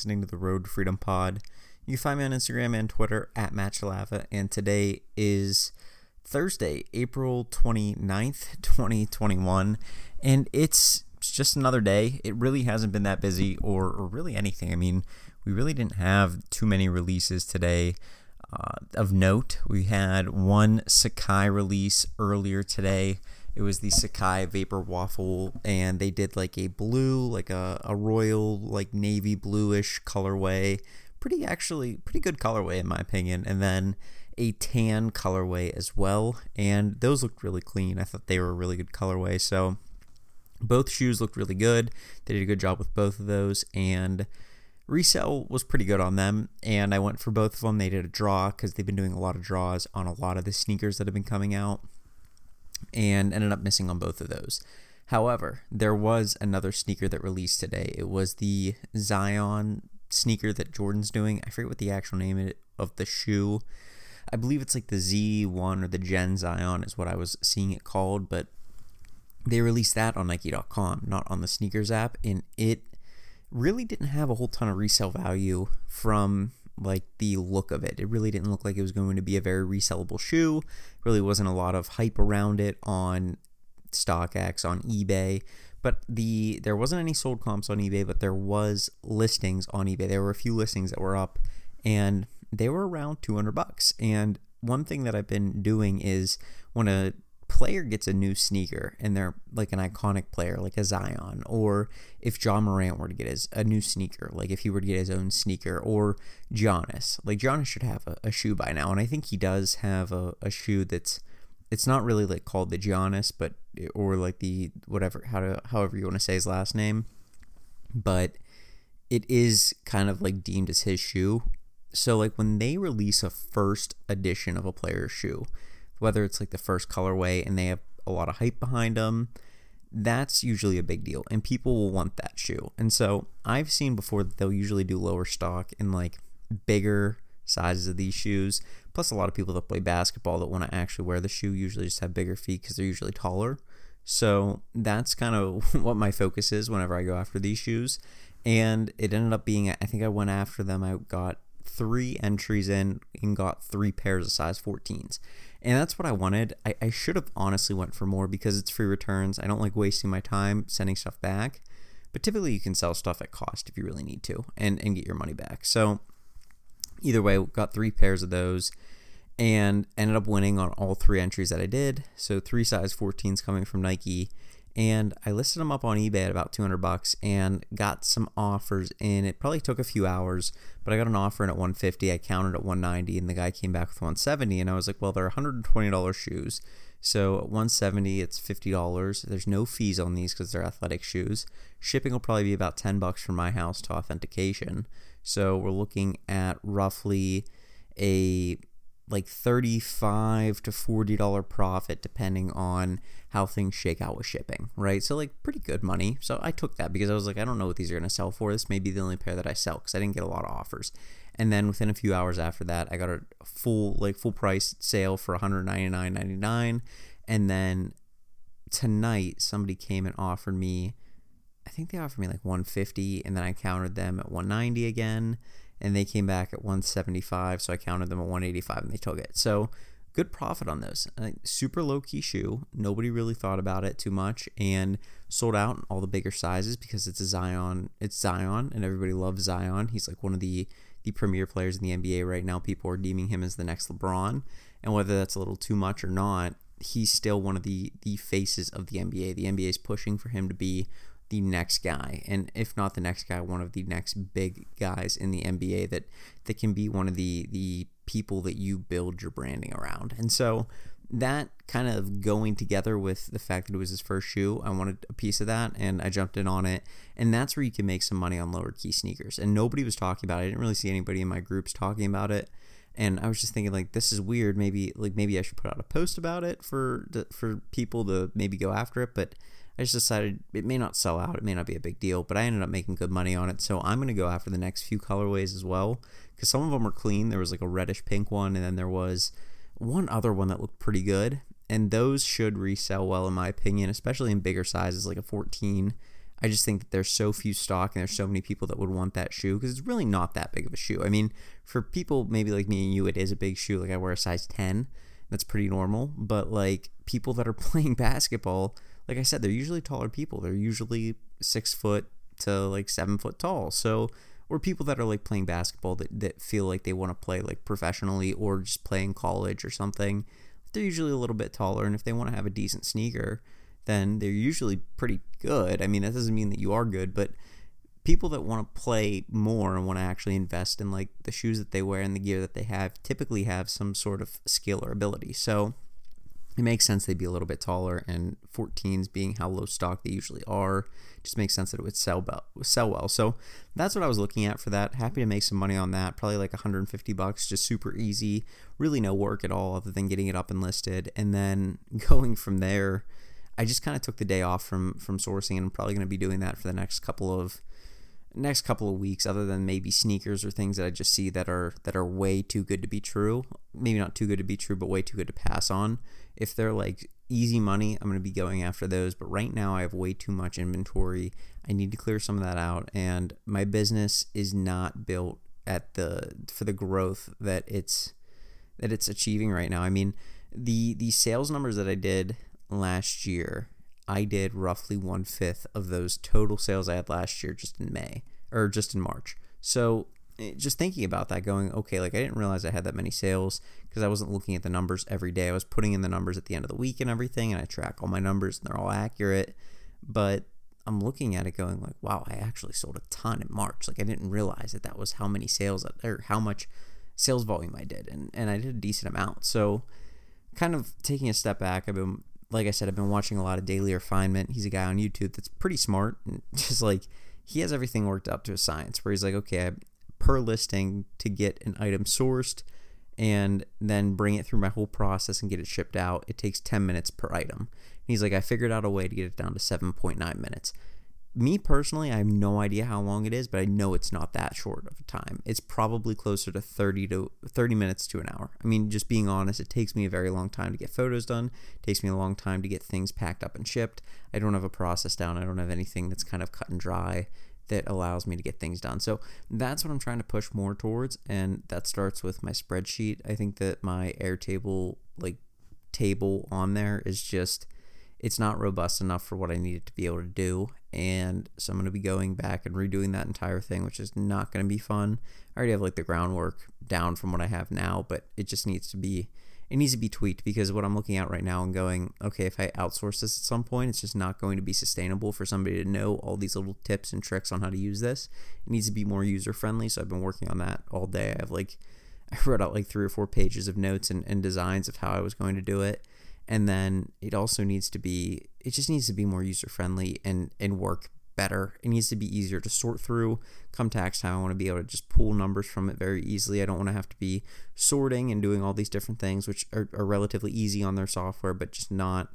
listening to the Road to Freedom Pod. You can find me on Instagram and Twitter at Matt Lava, and today is Thursday, April 29th, 2021, and it's just another day. It really hasn't been that busy or, or really anything. I mean, we really didn't have too many releases today. Uh, of note, we had one Sacai release earlier today. It was the Sacai Vapor Waffle, and they did like a blue, like a, a royal, like navy bluish colorway. Pretty, actually, pretty good colorway in my opinion. And then a tan colorway as well. And those looked really clean. I thought they were a really good colorway. So both shoes looked really good. They did a good job with both of those. And resale was pretty good on them and i went for both of them they did a draw because they've been doing a lot of draws on a lot of the sneakers that have been coming out and ended up missing on both of those. However, there was another sneaker that released today. It was the Zion sneaker that Jordan's doing. I forget what the actual name of the shoe. I believe it's like the Z1 or the Gen Zion is what I was seeing it called, but they released that on Nike.com, not on the sneakers app, and it really didn't have a whole ton of resale value from like the look of it. It really didn't look like it was going to be a very resellable shoe. Really wasn't a lot of hype around it on StockX on eBay. But the there wasn't any sold comps on eBay, but there was listings on eBay. There were a few listings that were up and they were around 200 bucks. And one thing that I've been doing is when a player gets a new sneaker and they're like an iconic player like a Zion or if Ja Morant were to get his a new sneaker like if he were to get his own sneaker or Giannis like Giannis should have a, a shoe by now and I think he does have a, a shoe that's it's not really like called the Giannis but or like the whatever how to however you want to say his last name but it is kind of like deemed as his shoe. So like when they release a first edition of a player's shoe whether it's like the first colorway and they have a lot of hype behind them, that's usually a big deal and people will want that shoe. And so I've seen before that they'll usually do lower stock in like bigger sizes of these shoes. Plus, a lot of people that play basketball that want to actually wear the shoe usually just have bigger feet because they're usually taller. So that's kind of what my focus is whenever I go after these shoes. And it ended up being, I think I went after them. I got three entries in and got three pairs of size 14s and that's what i wanted. I, I should have honestly went for more because it's free returns. I don't like wasting my time sending stuff back. But typically you can sell stuff at cost if you really need to and, and get your money back. So either way got three pairs of those and ended up winning on all three entries that i did. So three size 14s coming from nike and I listed them up on eBay at about 200 bucks and got some offers in. It probably took a few hours, but I got an offer in at 150. I counted at 190 and the guy came back with 170 and I was like, "Well, they're $120 shoes." So at 170, it's $50. There's no fees on these cuz they're athletic shoes. Shipping will probably be about 10 bucks from my house to authentication. So we're looking at roughly a like 35 to 40 dollar profit depending on how things shake out with shipping right? So like pretty good money. So i took that because i was like i don't know what these are going to sell for. This may be the only pair that i sell because i didn't get a lot of offers. And then within a few hours after that i got a full like full price sale for 199.99 and then tonight somebody came and offered me i think they offered me like 150 and then i countered them at 190 again and they came back at 175 so i counted them at 185 and they took it. So good profit on those. Super low key shoe. Nobody really thought about it too much and sold out in all the bigger sizes because it's a zion it's zion and everybody loves zion. He's like one of the the premier players in the nba right now. People are deeming him as the next lebron and whether that's a little too much or not he's still one of the the faces of the nba the nba is pushing for him to be the next guy, and if not the next guy, one of the next big guys in the NBA that that can be one of the the people that you build your branding around. And so that kind of going together with the fact that it was his first shoe, I wanted a piece of that and I jumped in on it. And that's where you can make some money on lower key sneakers. And nobody was talking about it. I didn't really see anybody in my groups talking about it. And I was just thinking like this is weird. Maybe like maybe I should put out a post about it for for people to maybe go after it, but I just decided it may not sell out, it may not be a big deal, but I ended up making good money on it. So I'm going to go after the next few colorways as well because some of them were clean. There was like a reddish pink one, and then there was one other one that looked pretty good. And those should resell well, in my opinion, especially in bigger sizes like a 14. I just think that there's so few stock and there's so many people that would want that shoe because it's really not that big of a shoe. I mean, for people maybe like me and you, it is a big shoe. Like I wear a size 10. That's pretty normal. But like people that are playing basketball, like I said, they're usually taller people. They're usually six foot to like seven foot tall. So, or people that are like playing basketball that, that feel like they want to play like professionally or just play in college or something, they're usually a little bit taller. And if they want to have a decent sneaker, then they're usually pretty good. I mean, that doesn't mean that you are good, but people that want to play more and want to actually invest in like the shoes that they wear and the gear that they have typically have some sort of skill or ability. So it makes sense they'd be a little bit taller and 14s being how low stock they usually are just makes sense that it would sell well, sell well. So that's what I was looking at for that. Happy to make some money on that. Probably like 150 bucks, just super easy. Really no work at all other than getting it up and listed and then going from there I just kind of took the day off from from sourcing, and I'm probably going to be doing that for the next couple of next couple of weeks. Other than maybe sneakers or things that I just see that are that are way too good to be true. Maybe not too good to be true, but way too good to pass on. If they're like easy money, I'm going to be going after those. But right now, I have way too much inventory. I need to clear some of that out, and my business is not built at the for the growth that it's that it's achieving right now. I mean, the the sales numbers that I did last year, I did roughly one fifth of those total sales I had last year just in May or just in March. So eh, just thinking about that, going, okay, like I didn't realize I had that many sales because I wasn't looking at the numbers every day. I was putting in the numbers at the end of the week and everything, and I track all my numbers and they're all accurate. But I'm looking at it going like, wow, I actually sold a ton in March. Like I didn't realize that that was how many sales or how much sales volume I did, and and I did a decent amount. So kind of taking a step back, I've been like I said, I've been watching a lot of Daily Refinement. He's a guy on YouTube that's pretty smart. And just like he has everything worked out to a science where he's like, okay, per listing to get an item sourced and then bring it through my whole process and get it shipped out, it takes 10 minutes per item. And he's like, I figured out a way to get it down to 7.9 minutes me personally, I have no idea how long it is, but I know it's not that short of a time. It's probably closer to 30 to 30 minutes to an hour. I mean, just being honest, it takes me a very long time to get photos done. It takes me a long time to get things packed up and shipped. I don't have a process down. I don't have anything that's kind of cut and dry that allows me to get things done. So that's what I'm trying to push more towards and that starts with my spreadsheet. I think that my Airtable like table on there is just it's not robust enough for what I needed to be able to do. And so I'm going to be going back and redoing that entire thing, which is not going to be fun. I already have like the groundwork down from what I have now, but it just needs to be it needs to be tweaked because what I'm looking at right now and going, okay, if I outsource this at some point, it's just not going to be sustainable for somebody to know all these little tips and tricks on how to use this. It needs to be more user friendly. So I've been working on that all day. I have like I wrote out like three or four pages of notes and, and designs of how I was going to do it and then it also needs to be it just needs to be more user friendly and and work better. It needs to be easier to sort through. Come tax time i want to be able to just pull numbers from it very easily. I don't want to have to be sorting and doing all these different things which are, are relatively easy on their software but just not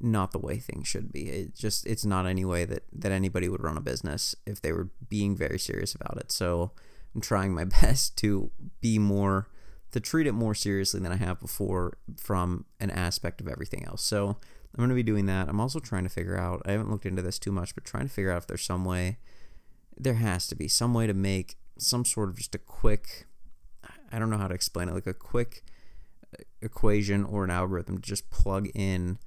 not the way things should be. It just it's not any way that that anybody would run a business if they were being very serious about it. So i'm trying my best to be more to treat it more seriously than I have before from an aspect of everything else. So I'm going to be doing that. I'm also trying to figure out, I haven't looked into this too much, but trying to figure out if there's some way, there has to be some way to make some sort of just a quick, I don't know how to explain it, like a quick uh, equation or an algorithm to just plug in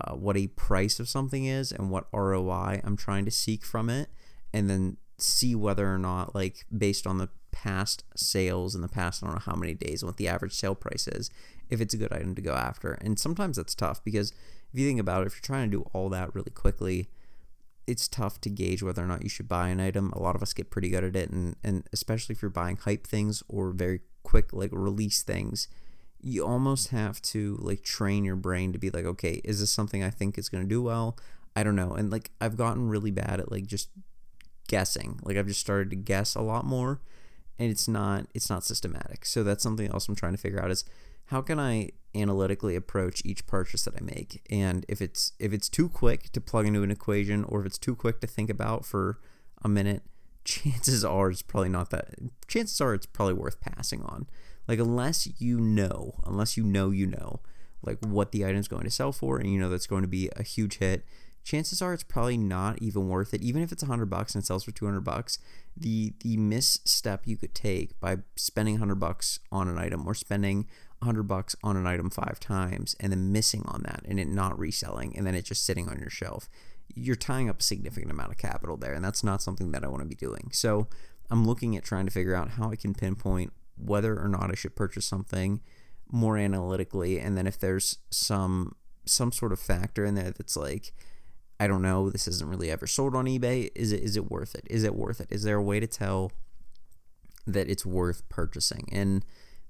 uh, what a price of something is and what ROI I'm trying to seek from it, and then see whether or not, like, based on the past sales in the past, I don't know how many days, what the average sale price is, if it's a good item to go after. And sometimes that's tough because if you think about it, if you're trying to do all that really quickly, it's tough to gauge whether or not you should buy an item. A lot of us get pretty good at it, and, and especially if you're buying hype things or very quick, like release things, you almost have to like train your brain to be like, okay, is this something I think is going to do well? I don't know. And like, I've gotten really bad at like just guessing. Like, I've just started to guess a lot more and it's not it's not systematic. So that's something else I'm trying to figure out is how can I analytically approach each purchase that I make? And if it's if it's too quick to plug into an equation or if it's too quick to think about for a minute, chances are it's probably not that chances are it's probably worth passing on. Like unless you know, unless you know you know like what the item's going to sell for and you know that's going to be a huge hit, chances are it's probably not even worth it. Even if it's a hundred bucks and it sells for two hundred bucks, the the misstep you could take by spending hundred bucks on an item or spending hundred bucks on an item five times and then missing on that and it not reselling and then it just sitting on your shelf, you're tying up a significant amount of capital there, and that's not something that I want to be doing. So I'm looking at trying to figure out how I can pinpoint whether or not I should purchase something more analytically, and then if there's some some sort of factor in there that's like I don't know, this isn't really ever sold on eBay. Is it is it worth it? Is it worth it? Is there a way to tell that it's worth purchasing? And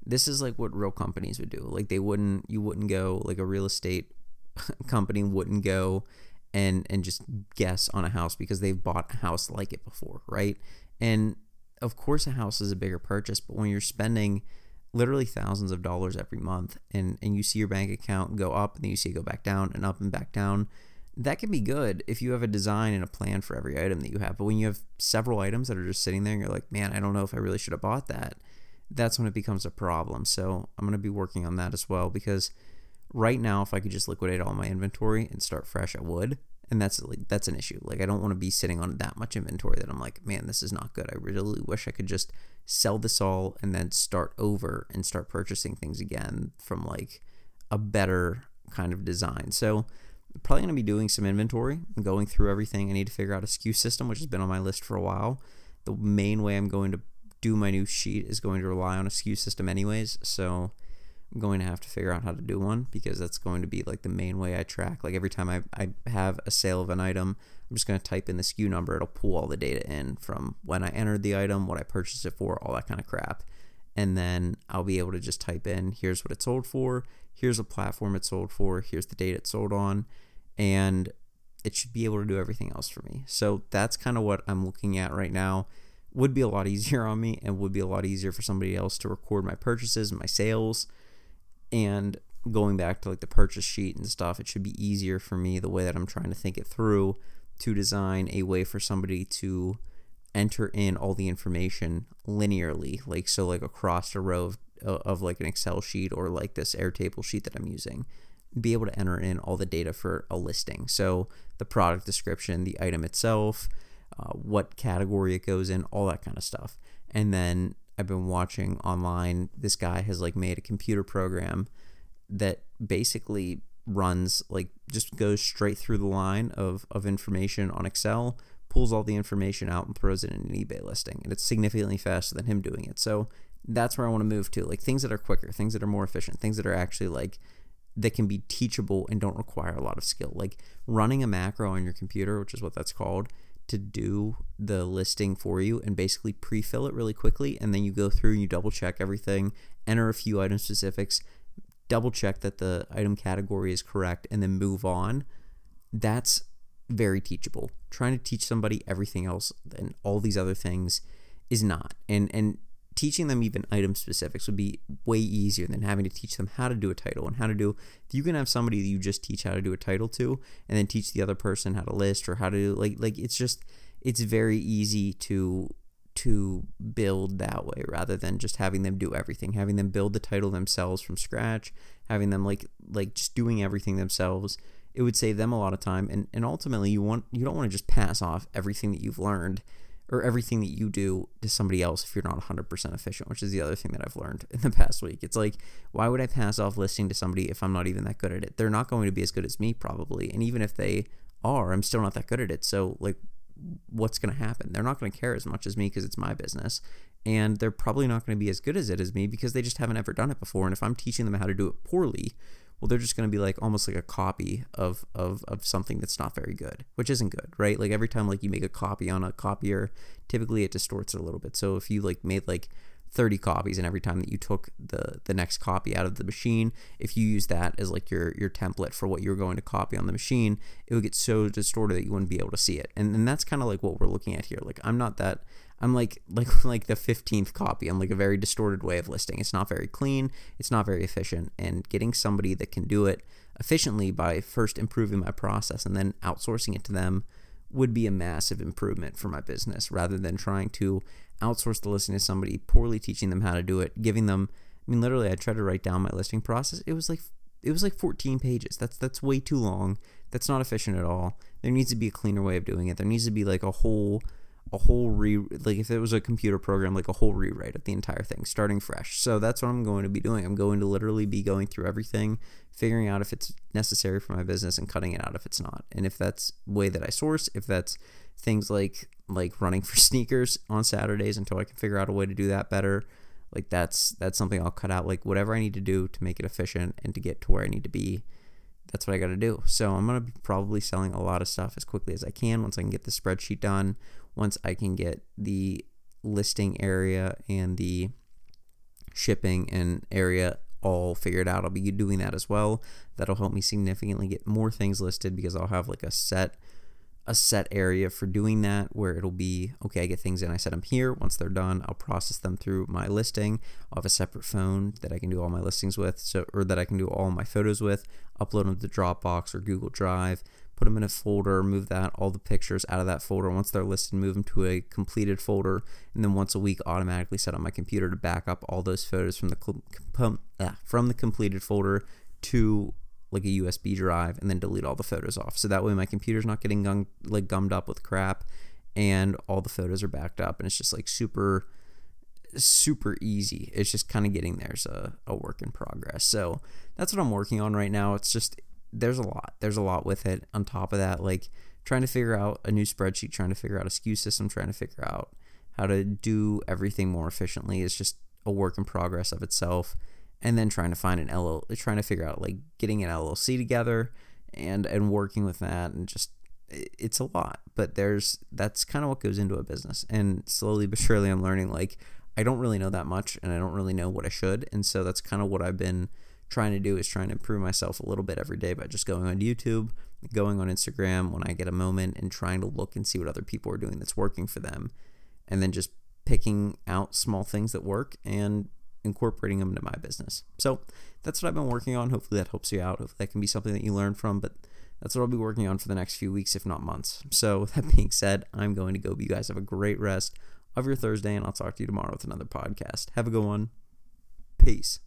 this is like what real companies would do. Like they wouldn't you wouldn't go like a real estate company wouldn't go and and just guess on a house because they've bought a house like it before, right? And of course a house is a bigger purchase, but when you're spending literally thousands of dollars every month and and you see your bank account go up and then you see it go back down and up and back down that can be good if you have a design and a plan for every item that you have but when you have several items that are just sitting there and you're like man i don't know if i really should have bought that that's when it becomes a problem. So i'm going to be working on that as well because right now if i could just liquidate all my inventory and start fresh i would. And that's like that's an issue. Like i don't want to be sitting on that much inventory that i'm like man this is not good. I really wish i could just sell this all and then start over and start purchasing things again from like a better kind of design. So probably going to be doing some inventory going through everything. I need to figure out a SKU system, which has been on my list for a while. The main way I'm going to do my new sheet is going to rely on a SKU system, anyways. So I'm going to have to figure out how to do one because that's going to be like the main way I track. Like every time I, I have a sale of an item, I'm just going to type in the SKU number. It'll pull all the data in from when I entered the item, what I purchased it for, all that kind of crap. And then I'll be able to just type in here's what it sold for, here's a platform it sold for, here's the date it sold on and it should be able to do everything else for me. So that's kind of what I'm looking at right now. Would be a lot easier on me and would be a lot easier for somebody else to record my purchases and my sales. And going back to like the purchase sheet and stuff, it should be easier for me the way that I'm trying to think it through to design a way for somebody to enter in all the information linearly, like so like across a row of, of like an Excel sheet or like this Airtable sheet that I'm using be able to enter in all the data for a listing. So the product description, the item itself, uh, what category it goes in, all that kind of stuff. And then I've been watching online. This guy has like made a computer program that basically runs like just goes straight through the line of, of information on Excel, pulls all the information out and throws it in an eBay listing. And it's significantly faster than him doing it. So that's where I want to move to. Like things that are quicker, things that are more efficient, things that are actually like that can be teachable and don't require a lot of skill. Like running a macro on your computer, which is what that's called, to do the listing for you and basically pre-fill it really quickly and then you go through and you double check everything, enter a few item specifics, double check that the item category is correct and then move on. That's very teachable. Trying to teach somebody everything else and all these other things is not. And and teaching them even item specifics would be way easier than having to teach them how to do a title and how to do if you can have somebody that you just teach how to do a title to and then teach the other person how to list or how to like like it's just it's very easy to to build that way rather than just having them do everything having them build the title themselves from scratch having them like like just doing everything themselves. It would save them a lot of time and and ultimately you want you don't want to just pass off everything that you've learned or everything that you do to somebody else if you're not 100% efficient, which is the other thing that I've learned in the past week. It's like, why would I pass off listening to somebody if I'm not even that good at it? They're not going to be as good as me, probably. And even if they are, I'm still not that good at it. So, like, what's going to happen? They're not going to care as much as me because it's my business. And they're probably not going to be as good as it as me because they just haven't ever done it before. And if I'm teaching them how to do it poorly, well they're just going to be like almost like a copy of, of of something that's not very good which isn't good right? Like every time like you make a copy on a copier typically it distorts it a little bit. So if you like made like 30 copies and every time that you took the the next copy out of the machine if you use that as like your your template for what you're going to copy on the machine it would get so distorted that you wouldn't be able to see it. And, and that's kind of like what we're looking at here. Like i'm not that I'm like like like the 15th copy. I'm like a very distorted way of listing. It's not very clean, it's not very efficient and getting somebody that can do it efficiently by first improving my process and then outsourcing it to them would be a massive improvement for my business rather than trying to outsource the listing to somebody poorly teaching them how to do it, giving them I mean literally I tried to write down my listing process. It was like it was like 14 pages. That's that's way too long That's not efficient at all. There needs to be a cleaner way of doing it. There needs to be like a whole a whole re like if it was a computer program like a whole rewrite of the entire thing starting fresh. So that's what i'm going to be doing. I'm going to literally be going through everything figuring out if it's necessary for my business and cutting it out if it's not. And if that's way that i source if that's things like like running for sneakers on saturdays until i can figure out a way to do that better like that's that's something i'll cut out. Like whatever i need to do to make it efficient and to get to where i need to be that's what I got to do. So I'm going to be probably selling a lot of stuff as quickly as I can once I can get the spreadsheet done, once I can get the listing area and the shipping and area all figured out. I'll be doing that as well. That'll help me significantly get more things listed because I'll have like a set a set area for doing that where it'll be okay i get things in i set them here. Once they're done i'll process them through my listing. I'll have a separate phone that i can do all my listings with so or that i can do all my photos with upload them to dropbox or google drive put them in a folder move that all the pictures out of that folder. Once they're listed move them to a completed folder and then once a week automatically set up my computer to back up all those photos from the ah, from the completed folder to like a USB drive and then delete all the photos off. So that way my computer's not getting like gummed up with crap and all the photos are backed up and it's just like super super easy. It's just kind of getting there's a, a work in progress. So that's what I'm working on right now. It's just there's a lot. There's a lot with it. On top of that, like trying to figure out a new spreadsheet, trying to figure out a SKU system, trying to figure out how to do everything more efficiently is just a work in progress of itself and then trying to find an LL, trying to figure out like getting an LLC together and and working with that and just it's a lot but there's that's kind of what goes into a business. And slowly but surely i'm learning like i don't really know that much and i don't really know what i should. And so that's kind of what i've been trying to do is trying to improve myself a little bit every day by just going on youtube going on instagram when i get a moment and trying to look and see what other people are doing that's working for them. And then just picking out small things that work and incorporating them into my business. So that's what I've been working on. Hopefully that helps you out. Hopefully that can be something that you learn from. But that's what I'll be working on for the next few weeks, if not months. So with that being said, I'm going to go. But you guys have a great rest of your Thursday, and I'll talk to you tomorrow with another podcast. Have a good one. Peace.